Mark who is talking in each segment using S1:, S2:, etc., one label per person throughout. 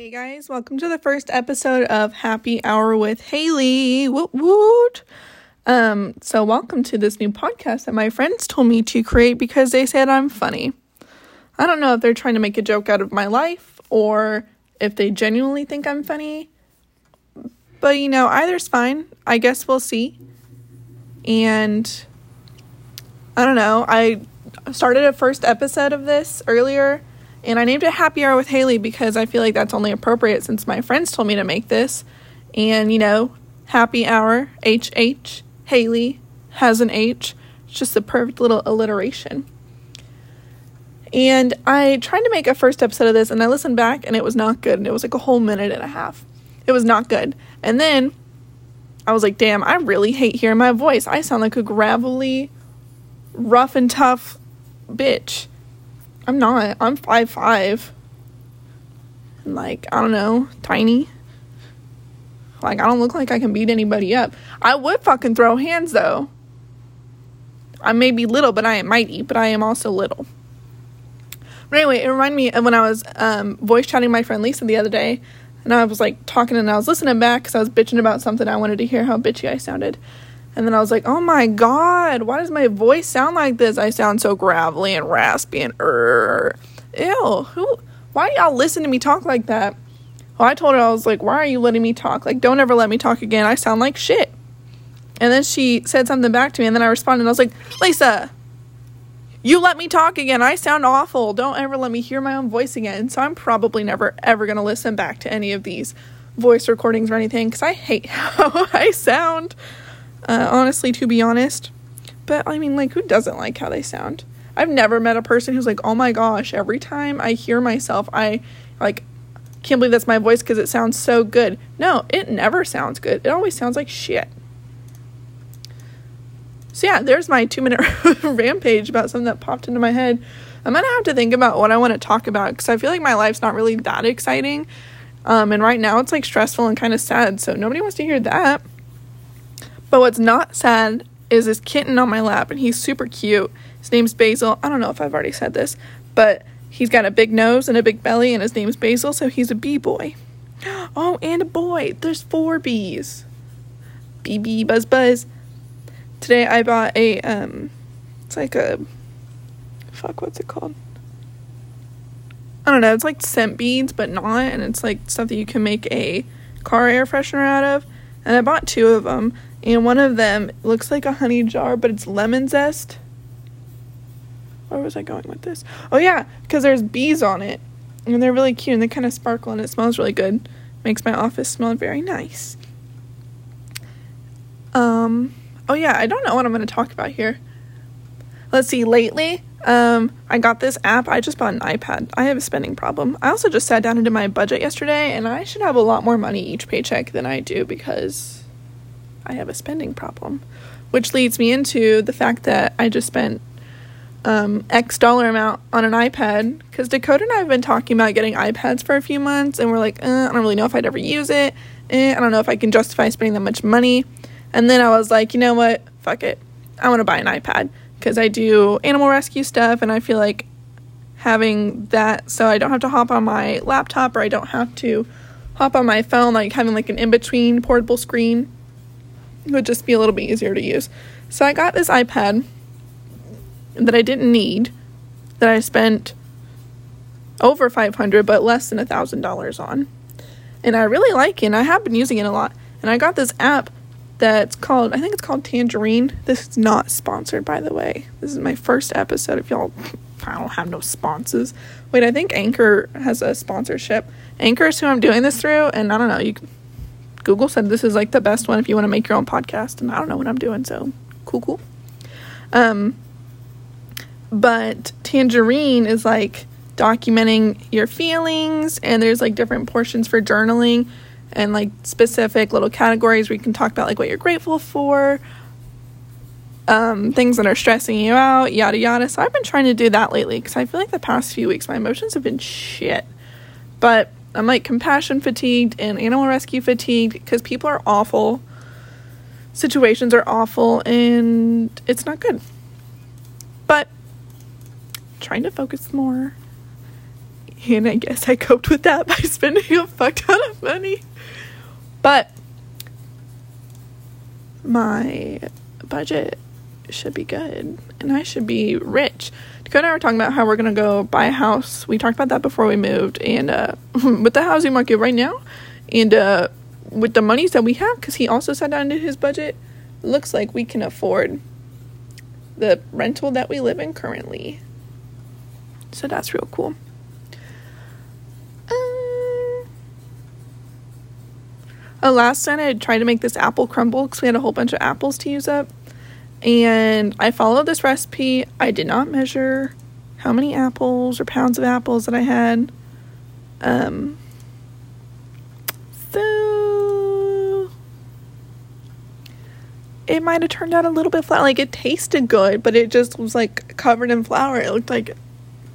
S1: Hey guys, welcome to the first episode of Happy Hour with Haley. Woot woot. Um, so welcome to this new podcast that my friends told me to create because they said I'm funny. I don't know if they're trying to make a joke out of my life or if they genuinely think I'm funny. But you know, either's fine. I guess we'll see. And I don't know. I started a first episode of this earlier and I named it Happy Hour with Haley because I feel like that's only appropriate since my friends told me to make this. And, you know, Happy Hour, HH, Haley has an H. It's just a perfect little alliteration. And I tried to make a first episode of this and I listened back and it was not good. And it was like a whole minute and a half. It was not good. And then I was like, damn, I really hate hearing my voice. I sound like a gravelly, rough and tough bitch. I'm not. I'm five five. And like, I don't know, tiny. Like I don't look like I can beat anybody up. I would fucking throw hands though. I may be little, but I am mighty, but I am also little. But anyway, it reminded me of when I was um, voice chatting my friend Lisa the other day, and I was like talking and I was listening back because I was bitching about something. I wanted to hear how bitchy I sounded. And then I was like, oh my God, why does my voice sound like this? I sound so gravelly and raspy and er. Ew, who, why y'all listen to me talk like that? Well, I told her, I was like, why are you letting me talk? Like, don't ever let me talk again. I sound like shit. And then she said something back to me, and then I responded, and I was like, Lisa, you let me talk again. I sound awful. Don't ever let me hear my own voice again. So I'm probably never, ever going to listen back to any of these voice recordings or anything because I hate how I sound uh, honestly, to be honest. But I mean, like, who doesn't like how they sound? I've never met a person who's like, oh my gosh, every time I hear myself, I like can't believe that's my voice because it sounds so good. No, it never sounds good. It always sounds like shit. So yeah, there's my two minute rampage about something that popped into my head. I'm gonna have to think about what I want to talk about because I feel like my life's not really that exciting. Um, and right now it's like stressful and kind of sad, so nobody wants to hear that. But what's not sad is this kitten on my lap, and he's super cute. His name's Basil. I don't know if I've already said this, but he's got a big nose and a big belly, and his name's Basil, so he's a bee boy. Oh, and a boy. There's four bees. Bee bee buzz buzz. Today I bought a um, it's like a fuck. What's it called? I don't know. It's like scent beads, but not, and it's like stuff that you can make a car air freshener out of. And I bought two of them and one of them looks like a honey jar, but it's lemon zest. Where was I going with this? Oh, yeah, because there's bees on it. And they're really cute and they kind of sparkle and it smells really good. Makes my office smell very nice. Um, oh, yeah, I don't know what I'm going to talk about here. Let's see, lately, um, I got this app. I just bought an iPad. I have a spending problem. I also just sat down into my budget yesterday and I should have a lot more money each paycheck than I do because I have a spending problem, which leads me into the fact that I just spent um, X dollar amount on an iPad because Dakota and I have been talking about getting iPads for a few months, and we're like, uh, I don't really know if I'd ever use it. Eh, I don't know if I can justify spending that much money. And then I was like, you know what? Fuck it. I want to buy an iPad because I do animal rescue stuff, and I feel like having that so I don't have to hop on my laptop or I don't have to hop on my phone, like having like an in between portable screen it would just be a little bit easier to use. So I got this iPad that I didn't need, that I spent over 500 but less than a thousand dollars on. And i really like it and i have been using it a lot. And i got this app that's called i think it's called tangerine. This is not sponsored by the way. This is my first episode if y'all i don't have no sponsors. Wait i think anchor has a sponsorship. Anchor is who i'm doing this through and i don't know you Google said this is like the best one if you want to make your own podcast, and I don't know what I'm doing, so cool, cool. Um, but Tangerine is like documenting your feelings, and there's like different portions for journaling and like specific little categories where you can talk about like what you're grateful for, um, things that are stressing you out, yada yada. So I've been trying to do that lately because I feel like the past few weeks my emotions have been shit. But I'm like compassion fatigued and animal rescue fatigued because people are awful. Situations are awful and it's not good. But trying to focus more. And I guess I coped with that by spending a fuck ton of money. But my budget should be good and I should be rich. Dakota and I were talking about how we're gonna go buy a house. We talked about that before we moved, and uh, with the housing market right now, and uh, with the monies that we have, because he also sat down to his budget, looks like we can afford the rental that we live in currently. So that's real cool. Um, oh, last night I tried to make this apple crumble because we had a whole bunch of apples to use up. And I followed this recipe. I did not measure how many apples or pounds of apples that I had. Um, so it might have turned out a little bit flat. Like it tasted good, but it just was like covered in flour. It looked like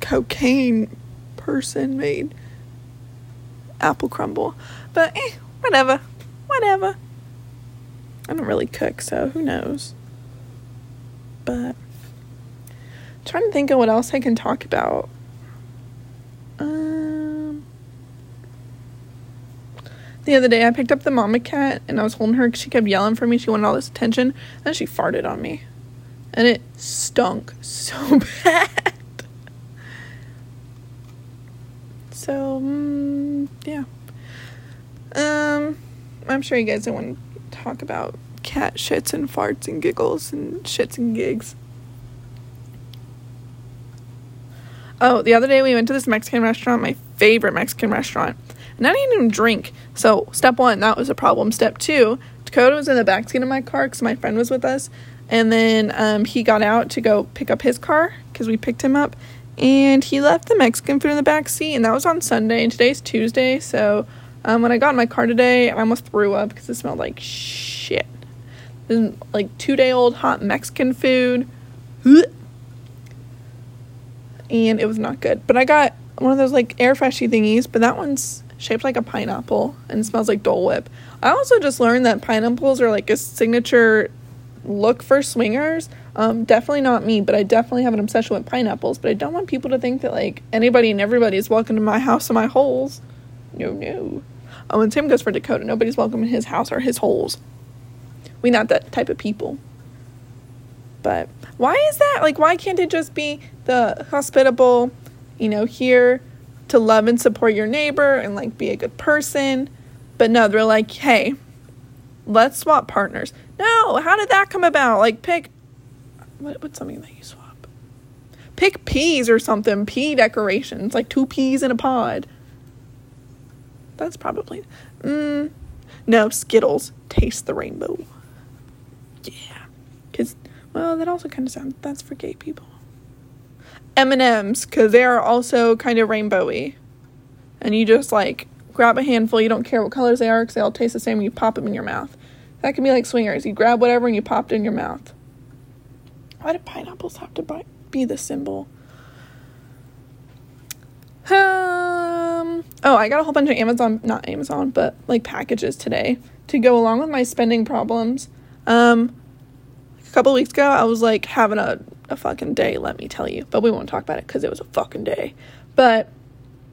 S1: cocaine person made apple crumble. But eh, whatever. Whatever. I don't really cook, so who knows. But I'm trying to think of what else I can talk about. Um, the other day, I picked up the mama cat and I was holding her because she kept yelling for me. She wanted all this attention. And she farted on me. And it stunk so bad. so, um, yeah. Um, I'm sure you guys don't want to talk about cat shits and farts and giggles and shits and gigs. Oh, the other day we went to this Mexican restaurant, my favorite Mexican restaurant. And I didn't even drink. So, step one, that was a problem. Step two, Dakota was in the backseat of my car because my friend was with us. And then um, he got out to go pick up his car because we picked him up. And he left the Mexican food in the back seat. And that was on Sunday. And today's Tuesday. So, um, when I got in my car today, I almost threw up because it smelled like shit. Like two day old hot Mexican food. And it was not good. But I got one of those like air freshy thingies, but that one's shaped like a pineapple and smells like Dole Whip. I also just learned that pineapples are like a signature look for swingers. Um, definitely not me, but I definitely have an obsession with pineapples. But I don't want people to think that like anybody and everybody is welcome to my house and my holes. No, no. Oh, and same goes for Dakota. Nobody's welcome in his house or his holes. We not that type of people. But why is that? Like, why can't it just be the hospitable, you know, here to love and support your neighbor and like be a good person? But no, they're like, hey, let's swap partners. No, how did that come about? Like, pick what, what's something that you swap? Pick peas or something. Pea decorations, like two peas in a pod. That's probably. Mm, no, Skittles. Taste the rainbow. Yeah. Because, well, that also kind of sounds. That's for gay people. M&M's, because they are also kind of rainbowy. And you just, like, grab a handful. You don't care what colors they are because they all taste the same and you pop them in your mouth. That can be like swingers. You grab whatever and you pop it in your mouth. Why do pineapples have to be the symbol? Um, oh, I got a whole bunch of Amazon, not Amazon, but like packages today to go along with my spending problems. Um, a couple weeks ago, I was like having a, a fucking day, let me tell you. But we won't talk about it because it was a fucking day. But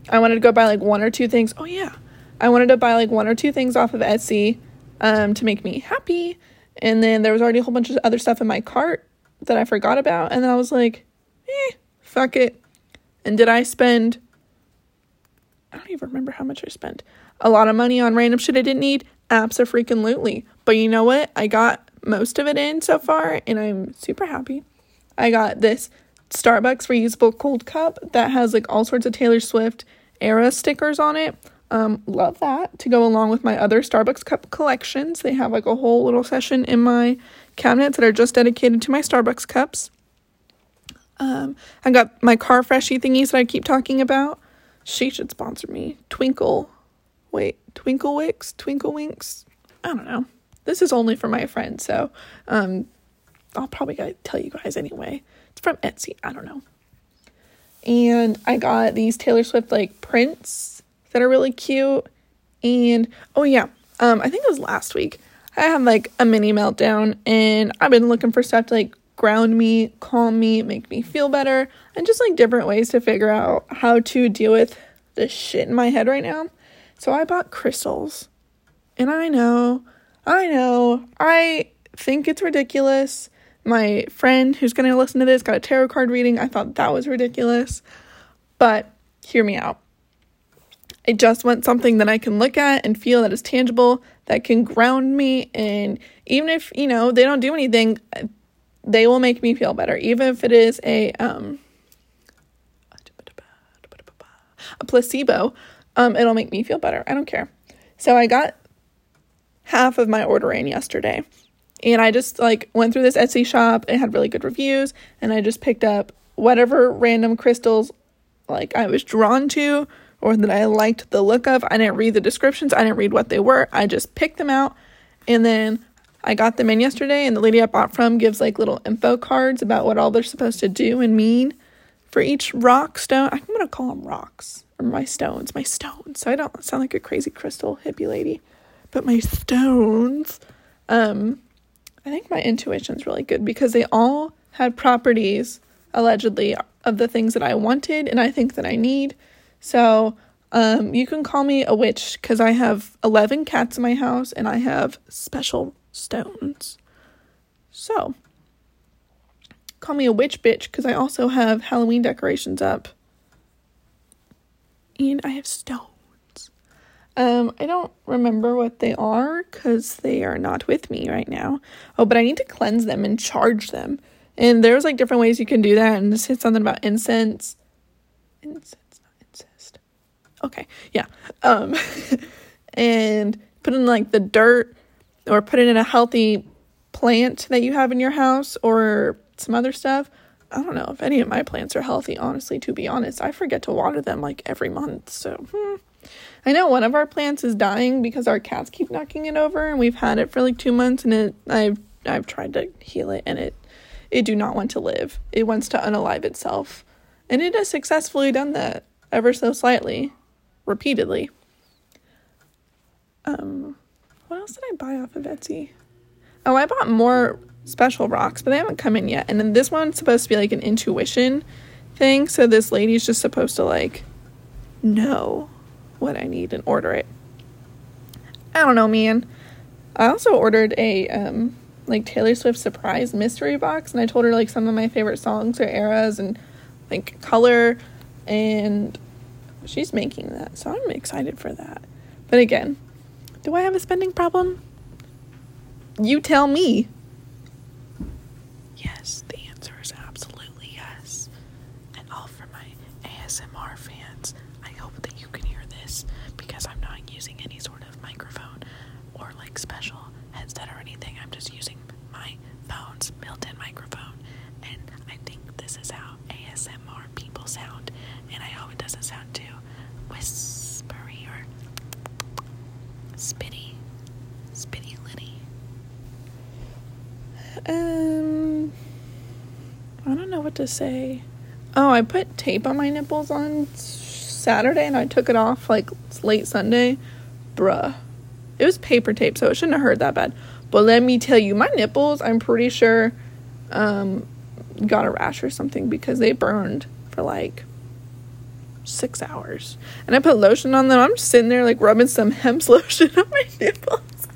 S1: I wanted to go buy like one or two things. Oh, yeah. I wanted to buy like one or two things off of Etsy um, to make me happy. And then there was already a whole bunch of other stuff in my cart that I forgot about. And then I was like, eh, fuck it. And did I spend I don't even remember how much I spent. A lot of money on random shit I didn't need? Absolutely. But you know what? I got most of it in so far, and I'm super happy. I got this Starbucks reusable cold cup that has like all sorts of Taylor Swift era stickers on it. Um, love that to go along with my other Starbucks cup collections. They have like a whole little session in my cabinets that are just dedicated to my Starbucks cups. Um, I got my car freshy thingies that I keep talking about. She should sponsor me. Twinkle. Wait, Twinkle Wicks? Twinkle Winks? I don't know. This is only for my friends, so um I'll probably tell you guys anyway. It's from Etsy. I don't know. And I got these Taylor Swift like prints that are really cute. And oh yeah, um, I think it was last week. I had like a mini meltdown and I've been looking for stuff to like ground me, calm me, make me feel better, and just like different ways to figure out how to deal with the shit in my head right now. So I bought crystals. And I know, I know, I think it's ridiculous. My friend who's going to listen to this got a tarot card reading. I thought that was ridiculous. But hear me out. I just want something that I can look at and feel that is tangible, that can ground me. And even if, you know, they don't do anything, they will make me feel better. Even if it is a, um, a placebo, um, it'll make me feel better. I don't care. So I got half of my order in yesterday. And I just like went through this Etsy shop. It had really good reviews, and I just picked up whatever random crystals like I was drawn to or that I liked the look of. I didn't read the descriptions. I didn't read what they were. I just picked them out and then I got them in yesterday and the lady I bought from gives like little info cards about what all they're supposed to do and mean for each rock stone. I'm going to call them rocks my stones, my stones. So I don't sound like a crazy crystal hippie lady, but my stones um I think my intuition's really good because they all had properties allegedly of the things that I wanted and I think that I need. So, um, you can call me a witch because I have 11 cats in my house and I have special stones. So, call me a witch bitch because I also have Halloween decorations up. And I have stones. Um, I don't remember what they are because they are not with me right now. Oh, but I need to cleanse them and charge them. And there's like different ways you can do that. And this is something about incense. Incense, not incest. Okay, yeah. Um, and put in like the dirt or put it in a healthy plant that you have in your house or some other stuff. I don't know if any of my plants are healthy, honestly, to be honest. I forget to water them like every month. So, hmm. I know one of our plants is dying because our cats keep knocking it over and we've had it for like 2 months and it I've I've tried to heal it and it it do not want to live. It wants to unalive itself. And it has successfully done that ever so slightly, repeatedly. Um what else did I buy off of Etsy? Oh, I bought more special rocks, but they haven't come in yet. And then this one's supposed to be like an intuition thing. So this lady's just supposed to like know what I need and order it. I don't know, man. I also ordered a um like Taylor Swift surprise mystery box and I told her like some of my favorite songs or eras and like color and she's making that. So I'm excited for that. But again, do I have a spending problem? You tell me. Yes, the answer is absolutely yes. And all for my ASMR fans, I hope that you can hear this because I'm not using any sort of microphone or like special headset or anything. I'm just using my phone's built in microphone. And I think this is how ASMR people sound. And I hope it doesn't sound too whispery or spitty. Spitty litty. Um, I don't know to say. Oh, I put tape on my nipples on Saturday and I took it off like late Sunday. Bruh. It was paper tape, so it shouldn't have hurt that bad. But let me tell you, my nipples, I'm pretty sure, um, got a rash or something because they burned for like six hours. And I put lotion on them. I'm just sitting there like rubbing some hemp lotion on my nipples.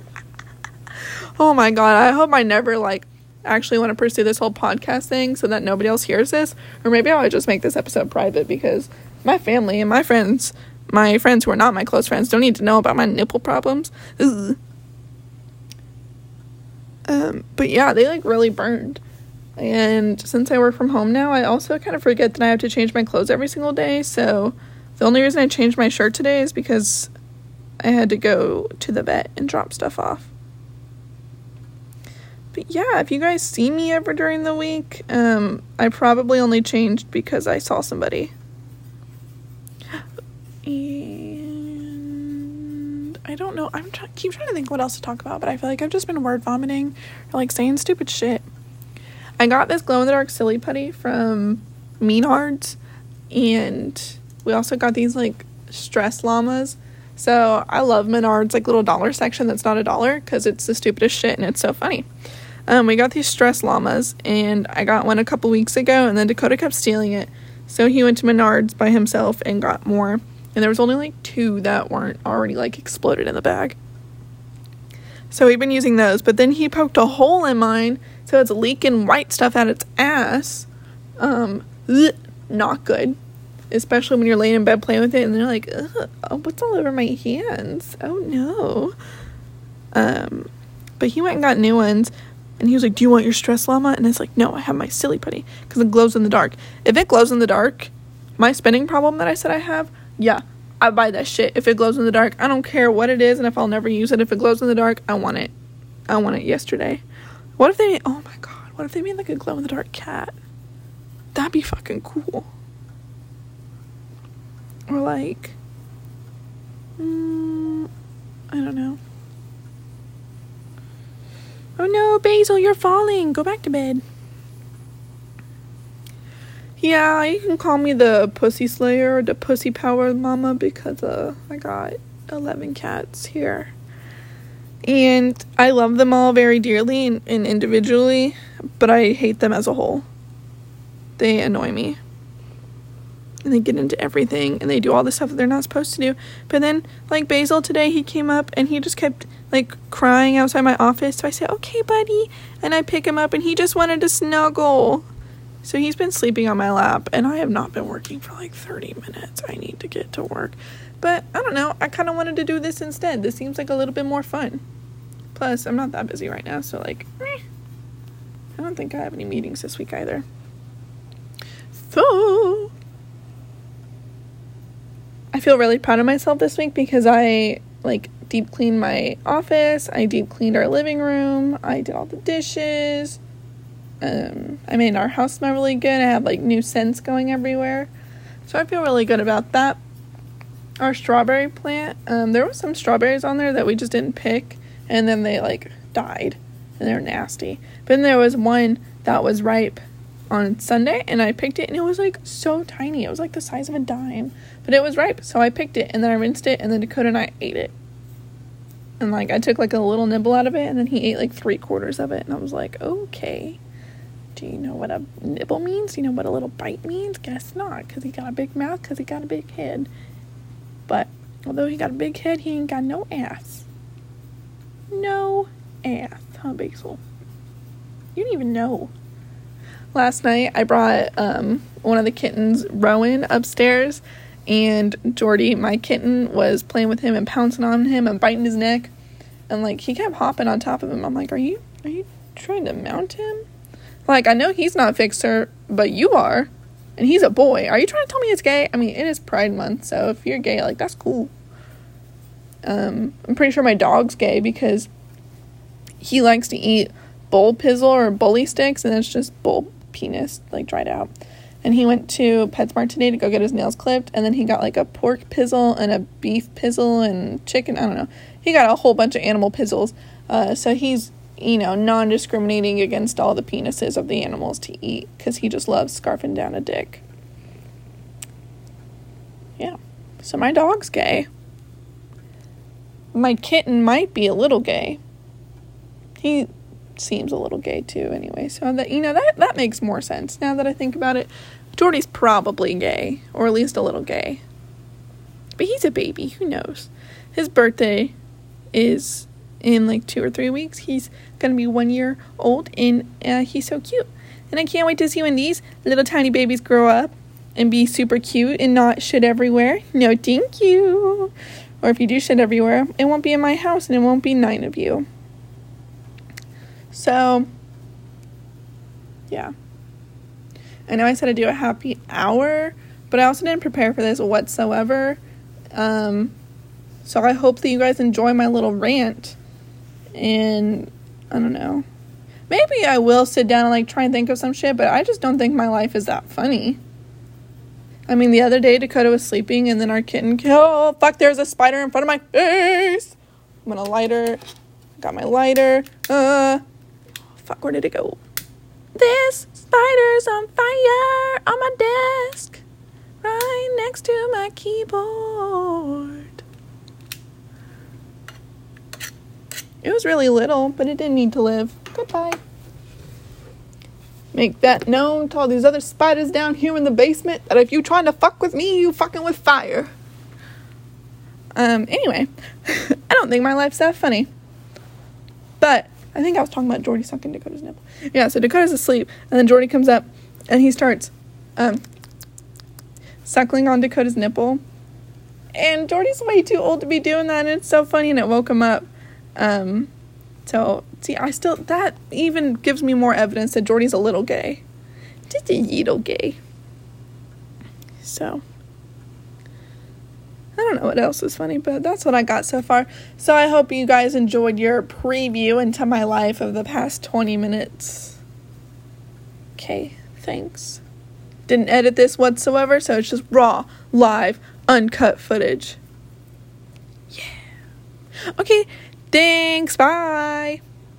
S1: oh my god, I hope I never like actually want to pursue this whole podcast thing so that nobody else hears this. Or maybe I would just make this episode private because my family and my friends, my friends who are not my close friends, don't need to know about my nipple problems. Ugh. Um, but yeah, they like really burned. And since I work from home now, I also kind of forget that I have to change my clothes every single day. So the only reason I changed my shirt today is because I had to go to the vet and drop stuff off. But yeah, if you guys see me ever during the week, um, I probably only changed because I saw somebody. And I don't know. I'm try- keep trying to think what else to talk about, but I feel like I've just been word vomiting or like saying stupid shit. I got this glow in the dark silly putty from Menards, and we also got these like stress llamas. So I love Menards like little dollar section that's not a dollar because it's the stupidest shit and it's so funny. Um, we got these stress llamas, and I got one a couple weeks ago, and then Dakota kept stealing it. So he went to Menards by himself and got more. and there was only like two that weren't already like exploded in the bag. So we've been using those, but then he poked a hole in mine, so it's leaking white stuff out its ass. Um, ugh, not good. Especially when you're laying in bed playing with it and they're like, oh, what's all over my hands? Oh no. Um, but he went and got new ones. And he was like, Do you want your stress llama? And it's like, No, I have my silly putty because it glows in the dark. If it glows in the dark, my spinning problem that I said I have, yeah, I buy that shit. If it glows in the dark, I don't care what it is and if I'll never use it. If it glows in the dark, I want it. I want it yesterday. What if they made, oh my god, what if they made like a glow in the dark cat? That'd be fucking cool. Or like, mm, I don't know. Oh no, Basil, you're falling. Go back to bed. Yeah, you can call me the Pussy Slayer or the Pussy Power Mama because uh, I got 11 cats here. And I love them all very dearly and, and individually, but I hate them as a whole. They annoy me. And they get into everything and they do all the stuff that they're not supposed to do. But then, like Basil today, he came up and he just kept like crying outside my office. So I said, okay, buddy. And I pick him up and he just wanted to snuggle. So he's been sleeping on my lap, and I have not been working for like 30 minutes. I need to get to work. But I don't know, I kind of wanted to do this instead. This seems like a little bit more fun. Plus, I'm not that busy right now, so like, eh. I don't think I have any meetings this week either. So, I feel really proud of myself this week because I like deep cleaned my office, I deep cleaned our living room, I did all the dishes. Um, I made our house smell really good. I had like new scents going everywhere. So I feel really good about that. Our strawberry plant, um, there was some strawberries on there that we just didn't pick, and then they like died, and they're nasty. But then there was one that was ripe on Sunday, and I picked it, and it was like so tiny. It was like the size of a dime, but it was ripe, so I picked it, and then I rinsed it, and then Dakota and I ate it. And like I took like a little nibble out of it, and then he ate like three quarters of it, and I was like, okay. Do you know what a nibble means? Do you know what a little bite means? Guess not, because he got a big mouth, because he got a big head. But although he got a big head, he ain't got no ass. No ass, huh, Basil? You didn't even know. Last night, I brought um, one of the kittens, Rowan, upstairs, and Jordy, my kitten, was playing with him and pouncing on him and biting his neck. And like he kept hopping on top of him. I'm like, are you are you trying to mount him? Like, I know he's not fixer, but you are. And he's a boy. Are you trying to tell me it's gay? I mean, it is Pride Month, so if you're gay, like, that's cool. Um, I'm pretty sure my dog's gay because he likes to eat bull pizzle or bully sticks, and it's just bull penis, like, dried out. And he went to PetSmart today to go get his nails clipped, and then he got, like, a pork pizzle and a beef pizzle and chicken. I don't know. He got a whole bunch of animal pizzles. Uh, so he's you know, non discriminating against all the penises of the animals to eat because he just loves scarfing down a dick. Yeah. So my dog's gay. My kitten might be a little gay. He seems a little gay too, anyway. So that you know that that makes more sense now that I think about it. Jordy's probably gay, or at least a little gay. But he's a baby. Who knows? His birthday is in like two or three weeks. He's gonna be one year old, and uh, he's so cute. And I can't wait to see when these little tiny babies grow up and be super cute and not shit everywhere. No, thank you. Or if you do shit everywhere, it won't be in my house and it won't be nine of you. So, yeah. I know I said I'd do a happy hour, but I also didn't prepare for this whatsoever. Um, so I hope that you guys enjoy my little rant and I don't know. Maybe I will sit down and like try and think of some shit, but I just don't think my life is that funny. I mean, the other day Dakota was sleeping and then our kitten, oh fuck, there's a spider in front of my face. I'm gonna lighter. Got my lighter. Uh, fuck, where did it go? This spider's on fire on my desk, right next to my keyboard. It was really little, but it didn't need to live. Goodbye. Make that known to all these other spiders down here in the basement that if you trying to fuck with me, you fucking with fire. Um, anyway, I don't think my life's that funny. But I think I was talking about Jordy sucking Dakota's nipple. Yeah, so Dakota's asleep, and then Jordy comes up and he starts um, suckling on Dakota's nipple. And Jordy's way too old to be doing that, and it's so funny, and it woke him up. Um, so, see, I still, that even gives me more evidence that Jordy's a little gay. Just a little gay. So. I don't know what else is funny, but that's what I got so far. So I hope you guys enjoyed your preview into my life of the past 20 minutes. Okay, thanks. Didn't edit this whatsoever, so it's just raw, live, uncut footage. Yeah. Okay, thanks. Bye.